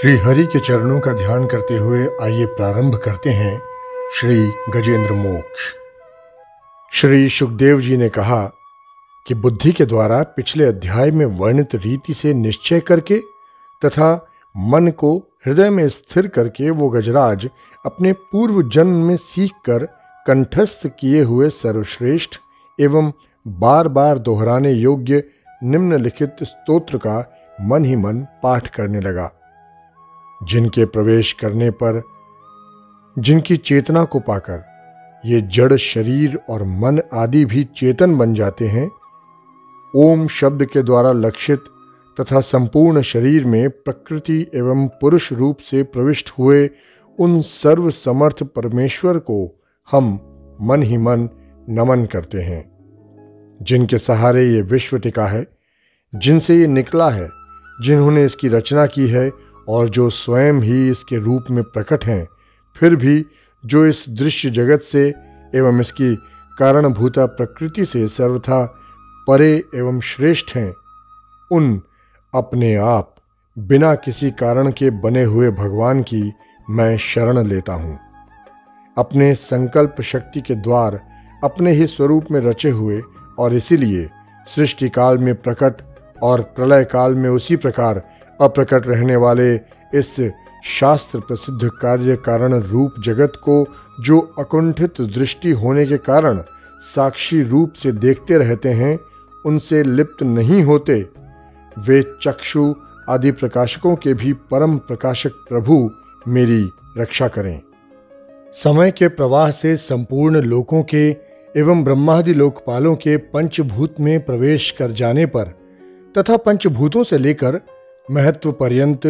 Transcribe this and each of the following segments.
श्री हरि के चरणों का ध्यान करते हुए आइए प्रारंभ करते हैं श्री गजेंद्र मोक्ष। श्री सुखदेव जी ने कहा कि बुद्धि के द्वारा पिछले अध्याय में वर्णित रीति से निश्चय करके तथा मन को हृदय में स्थिर करके वो गजराज अपने पूर्व जन्म में सीख कर कंठस्थ किए हुए सर्वश्रेष्ठ एवं बार बार दोहराने योग्य निम्नलिखित स्तोत्र का मन ही मन पाठ करने लगा। जिनके प्रवेश करने पर, जिनकी चेतना को पाकर, ये जड़ शरीर और मन आदि भी चेतन बन जाते हैं, ओम शब्द के द्वारा लक्षित तथा संपूर्ण शरीर में प्रकृति एवं पुरुष रूप से प्रविष्ट हुए उन सर्व समर्थ परमेश्वर को हम मन ही मन नमन करते हैं। जिनके सहारे ये विश्व टिका है, जिनसे ये निकला है, जिन्होंने इसकी रचना की है और जो स्वयं ही इसके रूप में प्रकट हैं, फिर भी जो इस दृश्य जगत से एवं इसकी कारणभूता प्रकृति से सर्वथा परे एवं श्रेष्ठ हैं, उन अपने आप बिना किसी कारण के बने हुए भगवान की मैं शरण लेता हूँ। अपने संकल्प शक्ति के द्वार अपने ही स्वरूप में रचे हुए और इसीलिए सृष्टि काल में प्रकट और प्रलय काल में उसी प्रकार अप्रकट रहने वाले इस शास्त्र प्रसिद्ध कार्य कारण रूप जगत को जो अकुंठित दृष्टि होने के कारण साक्षी रूप से देखते रहते हैं, उनसे लिप्त नहीं होते। वे चक्षु आदि प्रकाशकों के भी परम प्रकाशक प्रभु मेरी रक्षा करें। समय के प्रवाह से संपूर्ण लोकों के एवं ब्रह्मादि लोकपालों के पंचभूत में प्रवेश कर जाने पर तथा पंचभूतों से लेकर महत्व पर्यंत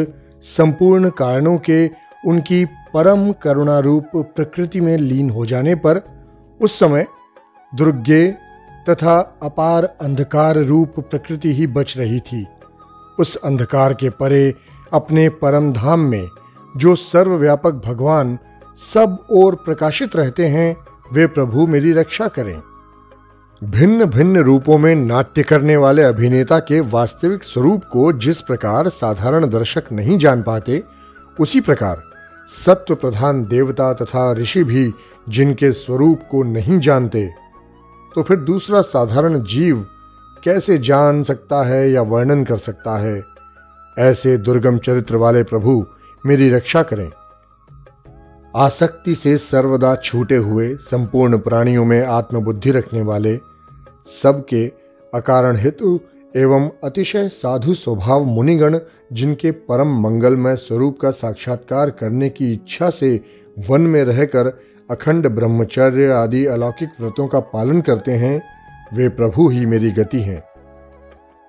संपूर्ण कारणों के उनकी परम करुणा रूप प्रकृति में लीन हो जाने पर उस समय दुर्गे तथा अपार अंधकार रूप प्रकृति ही बच रही थी। उस अंधकार के परे अपने परम धाम में जो सर्वव्यापक भगवान सब ओर प्रकाशित रहते हैं, वे प्रभु मेरी रक्षा करें। भिन्न भिन्न रूपों में नाट्य करने वाले अभिनेता के वास्तविक स्वरूप को जिस प्रकार साधारण दर्शक नहीं जान पाते, उसी प्रकार सत्व प्रधान देवता तथा ऋषि भी जिनके स्वरूप को नहीं जानते तो फिर दूसरा साधारण जीव कैसे जान सकता है या वर्णन कर सकता है? ऐसे दुर्गम चरित्र वाले प्रभु मेरी रक्षा करें। आसक्ति से सर्वदा छूटे हुए, संपूर्ण प्राणियों में आत्मबुद्धि रखने वाले सबके अकारण हेतु एवं अतिशय साधु स्वभाव मुनिगण, जिनके परम मंगलमय स्वरूप का साक्षात्कार करने की इच्छा से वन में रहकर अखंड ब्रह्मचर्य आदि अलौकिक व्रतों का पालन करते हैं, वे प्रभु ही मेरी गति हैं।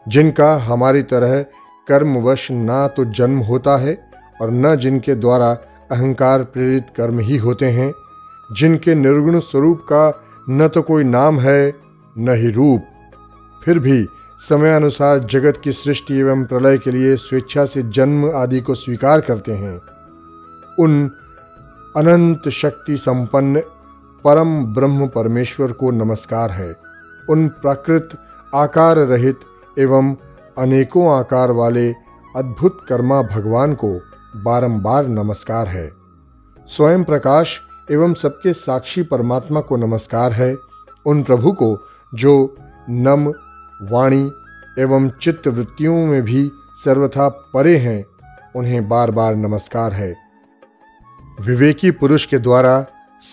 जिनका हमारी तरह कर्मवश ना तो जन्म होता है और न जिनके द्वारा अहंकार प्रेरित कर्म ही होते हैं, जिनके निर्गुण स्वरूप का न तो कोई नाम है, न ही रूप। फिर भी समयानुसार जगत की सृष्टि एवं प्रलय के लिए स्वेच्छा से जन्म आदि को स्वीकार करते हैं। उन अनंत शक्ति संपन्न परम ब्रह्म परमेश्वर को नमस्कार है। उन प्राकृत आकार रहित एवं अनेकों आकार वाले अद्भुत कर्मा भगवान को बारंबार नमस्कार है। स्वयं प्रकाश एवं सबके साक्षी परमात्मा को नमस्कार है। उन प्रभु को जो नम, वाणी एवं चित्त वृत्तियों में भी सर्वथा परे हैं, उन्हें बार बार नमस्कार है। विवेकी पुरुष के द्वारा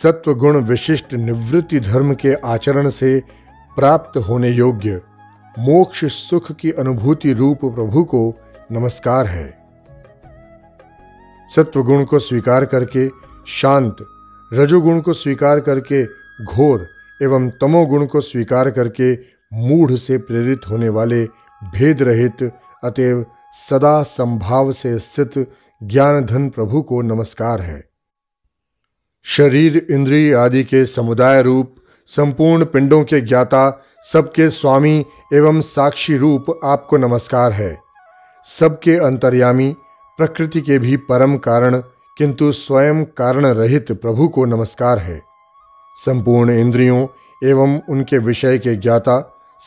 सत्व गुण विशिष्ट निवृत्ति धर्म के आचरण से प्राप्त होने योग्य मोक्ष सुख की अनुभूति रूप प्रभु को नमस्कार है। सत्वगुण को स्वीकार करके शांत, रजोगुण को स्वीकार करके घोर एवं तमोगुण को स्वीकार करके मूढ़ से प्रेरित होने वाले भेद रहित अतएव सदा संभाव से स्थित ज्ञान धन प्रभु को नमस्कार है। शरीर, इंद्रिय आदि के समुदाय रूप, संपूर्ण पिंडों के ज्ञाता, सबके स्वामी एवं साक्षी रूप आपको नमस्कार है। सबके अंतर्यामी प्रकृति के भी परम कारण, किंतु स्वयं कारण रहित प्रभु को नमस्कार है। संपूर्ण इंद्रियों एवं उनके विषय के ज्ञाता,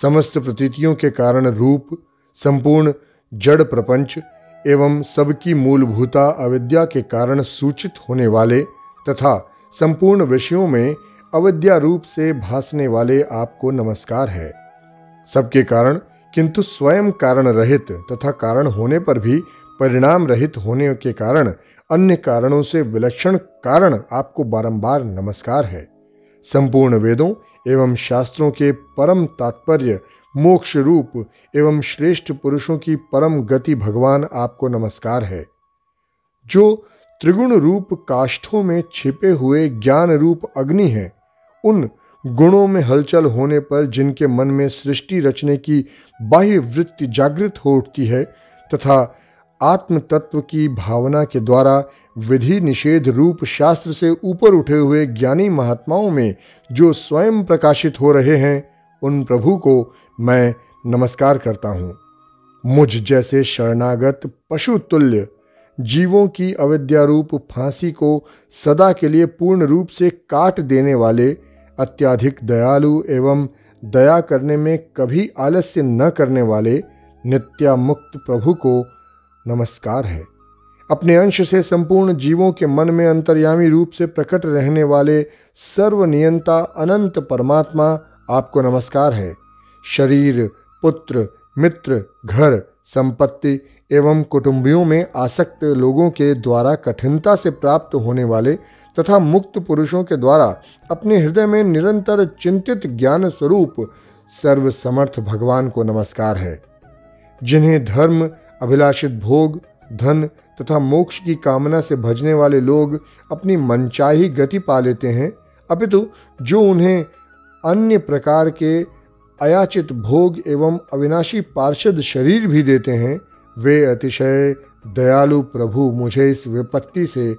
समस्त प्रतीतियों के कारण रूप, संपूर्ण जड़ प्रपंच एवं सबकी मूलभूता अविद्या के कारण सूचित होने वाले तथा संपूर्ण विषयों में अविद्या रूप से भासने वाले आपको नमस्कार है। सबके कारण, किंतु स्वयं कारण रहित तथा कारण होने पर भी परिणाम रहित होने के कारण, अन्य कारणों से विलक्षण कारण आपको बारंबार नमस्कार है। संपूर्ण वेदों एवं शास्त्रों के परम तात्पर्य मोक्ष रूप एवं श्रेष्ठ पुरुषों की परम गति भगवान आपको नमस्कार है। जो त्रिगुण रूप काष्ठों में छिपे हुए ज्ञान रूप अग्नि है, उन गुणों में हलचल होने पर जिनके मन में सृष्टि रचने की बाह्य वृत्ति जागृत हो उठती है, तथा आत्म तत्व की भावना के द्वारा विधि निषेध रूप शास्त्र से ऊपर उठे हुए ज्ञानी महात्माओं में जो स्वयं प्रकाशित हो रहे हैं, उन प्रभु को मैं नमस्कार करता हूँ। मुझ जैसे शरणागत पशु तुल्य जीवों की अविद्यारूप फांसी को सदा के लिए पूर्ण रूप से काट देने वाले, अत्याधिक दयालु एवं दया करने में कभी आलस्य न करने वाले, नित्यामुक्त प्रभु को नमस्कार है। अपने अंश से संपूर्ण जीवों के मन में अंतर्यामी रूप से प्रकट रहने वाले सर्वनियंता अनंत परमात्मा आपको नमस्कार है। शरीर, पुत्र, मित्र, घर, संपत्ति एवं कुटुंबियों में आसक्त लोगों के द्वारा कठिनता से प्राप्त होने वाले तथा मुक्त पुरुषों के द्वारा अपने हृदय में निरंतर चिंतित ज्ञान स्वरूप सर्व समर्थ भगवान को नमस्कार है। जिन्हें धर्म अभिलाषित भोग, धन तथा मोक्ष की कामना से भजने वाले लोग अपनी मनचाही गति पा लेते हैं। अपितु जो उन्हें अन्य प्रकार के अयाचित भोग एवं अविनाशी पार्षद शरीर भी देते हैं, वे अतिशय दयालु प्रभु मुझे इस विपत्ति से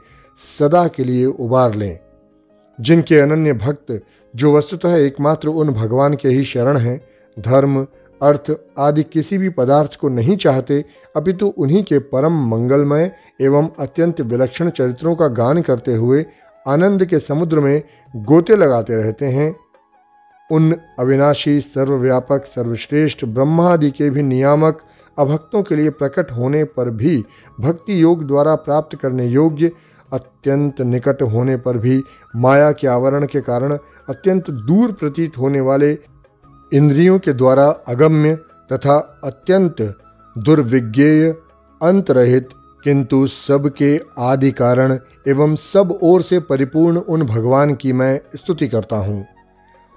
सदा के लिए उबार लें। जिनके अनन्य भक्त, जो वस्तुतः एकमात्र उन भगवान के ही शरण हैं, धर्म अर्थ आदि किसी भी पदार्थ को नहीं चाहते, अपितु तो उन्हीं के परम मंगलमय एवं अत्यंत विलक्षण चरित्रों का गान करते हुए आनंद के समुद्र में गोते लगाते रहते हैं। उन अविनाशी, सर्वव्यापक, सर्वश्रेष्ठ, ब्रह्मादि के भी नियामक, अभक्तों के लिए प्रकट होने पर भी, भक्ति योग द्वारा प्राप्त करने योग्य, अत्यंत निकट होने पर भी, माया के आवरण के कारण अत्यंत दूर प्रतीत होने वाले इंद्रियों के द्वारा अगम्य तथा अत्यंत दुर्विज्ञेय, अंतरहित, किंतु सबके आदि कारण एवं सब ओर से परिपूर्ण उन भगवान की मैं स्तुति करता हूँ।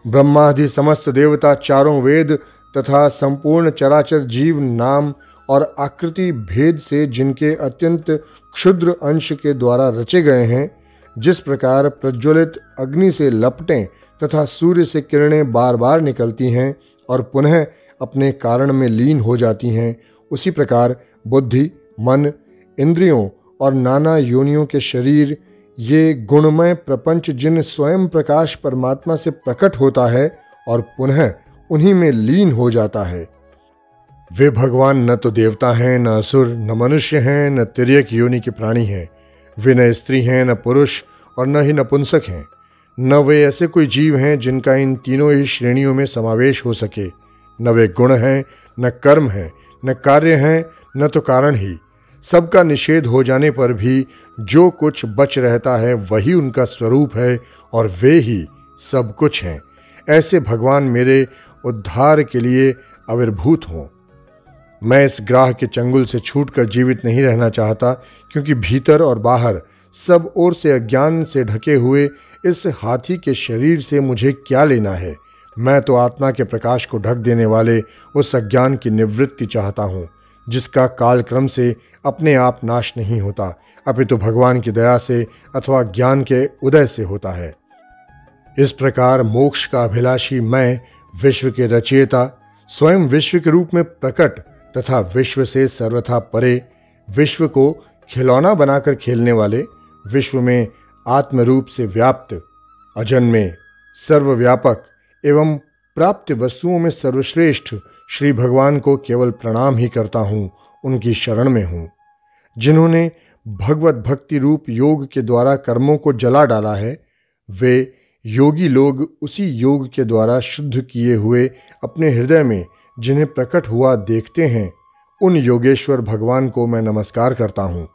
ब्रह्मादि समस्त देवता चारों वेद तथा संपूर्ण चराचर जीव नाम और आकृति भेद से जिनके अत्यंत क्षुद्र अंश के द्वारा रचे गए हैं, जिस प्रकार प्रज्वलित अग्नि से लपटें तथा सूर्य से किरणें बार बार निकलती हैं और पुनः अपने कारण में लीन हो जाती हैं। उसी प्रकार बुद्धि, मन, इंद्रियों और नाना योनियों के शरीर, ये गुणमय प्रपंच जिन स्वयं प्रकाश परमात्मा से प्रकट होता है और पुनः उन्हीं में लीन हो जाता है। वे भगवान न तो देवता हैं, न असुर, न मनुष्य हैं, न तिरक योनि के प्राणी हैं। वे न स्त्री हैं, न पुरुष और न ही नपुंसक हैं। न वे ऐसे कोई जीव हैं जिनका इन तीनों ही श्रेणियों में समावेश हो सके। न वे गुण हैं, न कर्म हैं, न कार्य हैं, न तो कारण ही। सबका निषेध हो जाने पर भी जो कुछ बच रहता है वही उनका स्वरूप है और वे ही सब कुछ हैं। ऐसे भगवान मेरे उद्धार के लिए आविर्भूत हों। मैं इस ग्राह के चंगुल से छूटकर जीवित नहीं रहना चाहता, क्योंकि भीतर और बाहर सब ओर से अज्ञान से ढके हुए इस हाथी के शरीर से मुझे क्या लेना है? मैं तो आत्मा के प्रकाश को ढक देने वाले उस अज्ञान की निवृत्ति चाहता हूँ, जिसका कालक्रम से अपने आप नाश नहीं होता, अपितु तो भगवान की दया से अथवा ज्ञान के उदय से होता है। इस प्रकार मोक्ष का अभिलाषी मैं विश्व के रचयिता, स्वयं विश्व के रूप में प्रकट तथा विश्व से सर्वथा परे, विश्व को खिलौना बनाकर खेलने वाले, विश्व में आत्म रूप से व्याप्त अजन्मे सर्वव्यापक एवं प्राप्त वस्तुओं में सर्वश्रेष्ठ श्री भगवान को केवल प्रणाम ही करता हूँ, उनकी शरण में हूँ। जिन्होंने भगवत भक्ति रूप योग के द्वारा कर्मों को जला डाला है, वे योगी लोग उसी योग के द्वारा शुद्ध किए हुए अपने हृदय में जिन्हें प्रकट हुआ देखते हैं, उन योगेश्वर भगवान को मैं नमस्कार करता हूँ।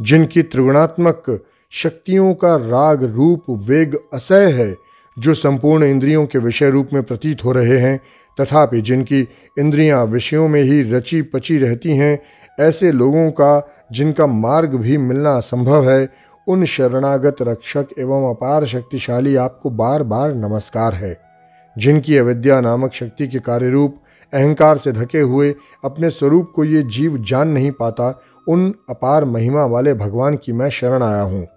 जिनकी त्रिगुणात्मक शक्तियों का राग, रूप, वेग असह है, जो संपूर्ण इंद्रियों के विषय रूप में प्रतीत हो रहे हैं, तथापि जिनकी इंद्रियाँ विषयों में ही रची पची रहती हैं, ऐसे लोगों का, जिनका मार्ग भी मिलना असंभव है, उन शरणागत रक्षक एवं अपार शक्तिशाली आपको बार बार नमस्कार है। जिनकी अविद्या नामक शक्ति के कार्य रूप अहंकार से ढके हुए, अपने स्वरूप को ये जीव जान नहीं पाता, उन अपार महिमा वाले भगवान की मैं शरण आया हूँ।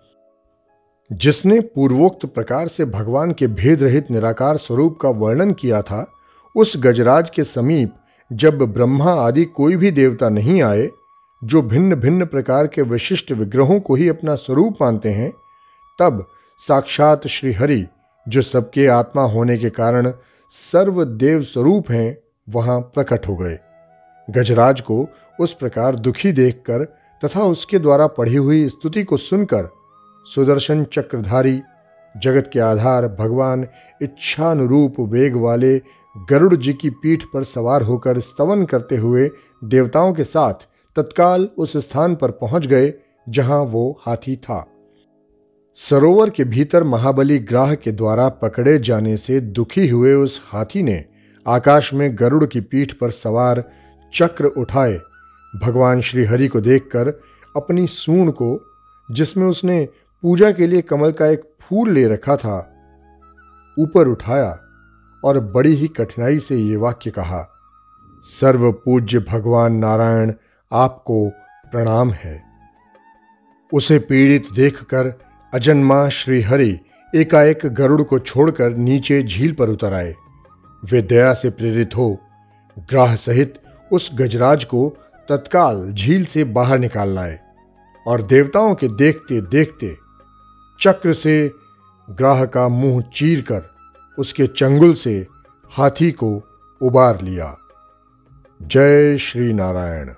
जिसने पूर्वोक्त प्रकार से भगवान के भेद रहित निराकार स्वरूप का वर्णन किया था, उस गजराज के समीप जब ब्रह्मा आदि कोई भी देवता नहीं आए, जो भिन्न भिन्न प्रकार के विशिष्ट विग्रहों को ही अपना स्वरूप मानते हैं, तब साक्षात श्री हरि जो सबके आत्मा होने के कारण सर्वदेव स्वरूप हैं, वहाँ प्रकट हो गए। गजराज को उस प्रकार दुखी देखकर तथा उसके द्वारा पढ़ी हुई स्तुति को सुनकर सुदर्शन चक्रधारी, जगत के आधार, भगवान इच्छानुरूप वेग वाले गरुड़ जी की पीठ पर सवार होकर स्तवन करते हुए देवताओं के साथ तत्काल उस स्थान पर पहुँच गए, जहाँ वो हाथी था। सरोवर के भीतर महाबली ग्राह के द्वारा पकड़े जाने से दुखी हुए उस हाथी ने आकाश में गरुड़ की पीठ पर सवार चक्र उठाए। भगवान श्री हरि को देखकर अपनी सूण को, जिसमें उसने पूजा के लिए कमल का एक फूल ले रखा था। ऊपर उठाया और बड़ी ही कठिनाई से ये वाक्य कहा सर्व पूज्य भगवान नारायण आपको प्रणाम है। उसे पीड़ित देखकर अजन्मा श्री हरि एकाएक गरुड़ को छोड़कर नीचे झील पर उतर आए। वे दया से प्रेरित हो, ग्राह सहित उस गजराज को तत्काल झील से बाहर निकाल लाए और देवताओं के देखते देखते चक्र से ग्राह का मुँह चीरकर उसके चंगुल से हाथी को उबार लिया। जय श्री नारायण।